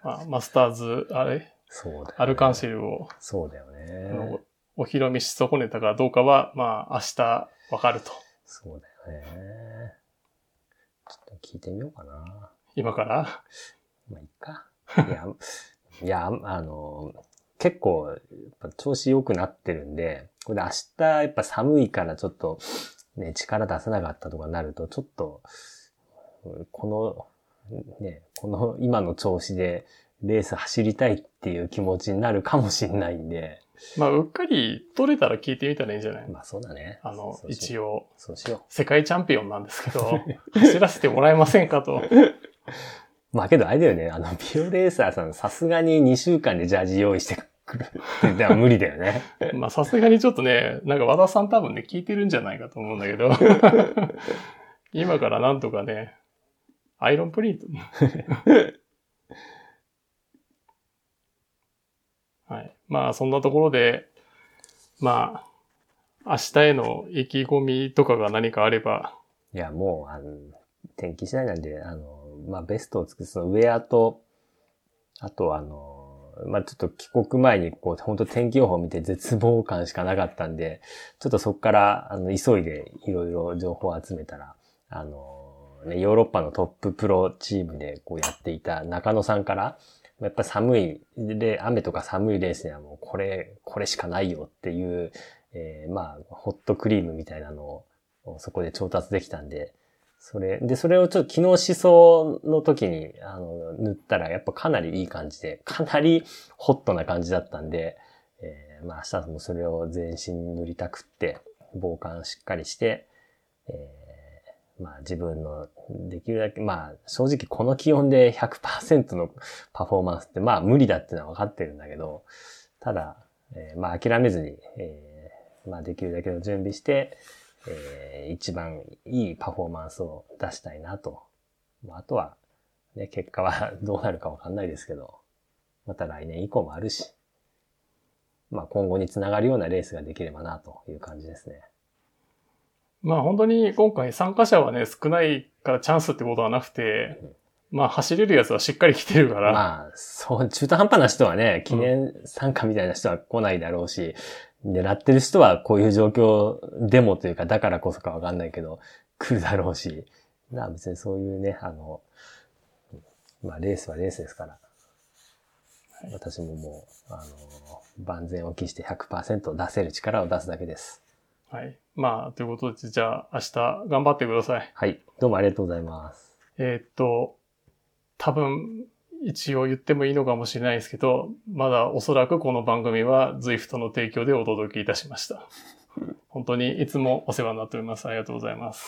まあ、マスターズ、あれ？そうだ、ね、アルカンシルを。そうだよね。お披露目し損ねたかどうかは、まあ、明日わかると。そうだよね。ちょっと聞いてみようかな。今から？まあ、いっか。いや、いや、あの、結構、やっぱ調子良くなってるんで、これ明日やっぱ寒いからちょっと、ね、力出せなかったとかなると、ちょっと、この、ね、この今の調子でレース走りたいっていう気持ちになるかもしれないんで、まあ、うっかり取れたら聞いてみたらいいんじゃない？まあ、そうだね。あの、一応、そうしよう。世界チャンピオンなんですけど、走らせてもらえませんかと。まあけどあれだよね、あの、ビオレーサーさん、さすがに2週間でジャージ用意してくるっては無理だよね。まあさすがにちょっとね、なんか和田さん多分ね、聞いてるんじゃないかと思うんだけど、今からなんとかね、アイロンプリント。はい。まあ、そんなところで、まあ、明日への意気込みとかが何かあれば。いや、もう、あの、天気次第なんで、あの、まあ、ベストを尽くすウェアと、あとあの、まあ、ちょっと帰国前にこう、本当天気予報を見て絶望感しかなかったんで、ちょっとそこから、あの、急いでいろいろ情報を集めたら、あの、ね、ヨーロッパのトッププロチームでこうやっていた中野さんから、やっぱ寒い、で、雨とか寒いレースにはもうこれ、これしかないよっていう、えー、まあ、ホットクリームみたいなのをそこで調達できたんで、それ、で、それをちょっと昨日思想の時に、あの、塗ったらやっぱかなりいい感じで、かなりホットな感じだったんで、えー、まあ明日もそれを全身塗りたくって、防寒しっかりして、えー、まあ自分のできるだけ、まあ正直この気温で100%のパフォーマンスってまあ無理だってのは分かってるんだけど、ただ、えー、まあ諦めずに、えー、まあできるだけの準備して、えー、一番いいパフォーマンスを出したいなと。まあとは、ね、結果は どうなるかわかんないですけど、また来年以降もあるし、まあ今後につながるようなレースができればなという感じですね。まあ本当に今回参加者はね、少ないからチャンスってことはなくて、まあ走れるやつはしっかり来てるから。まあ、そう、中途半端な人はね、記念参加みたいな人は来ないだろうし、狙ってる人はこういう状況でもというか、だからこそかわかんないけど、来るだろうし、な別にそういうね、あの、まあレースはレースですから、はい、私ももう、あの、万全を期して100%出せる力を出すだけです。はい。まあ、ということで、じゃあ明日頑張ってください。はい。どうもありがとうございます。えー、っと、多分、一応言ってもいいのかもしれないですけど、まだおそらくこの番組は ZWIFT の提供でお届けいたしました。本当にいつもお世話になっております。ありがとうございます。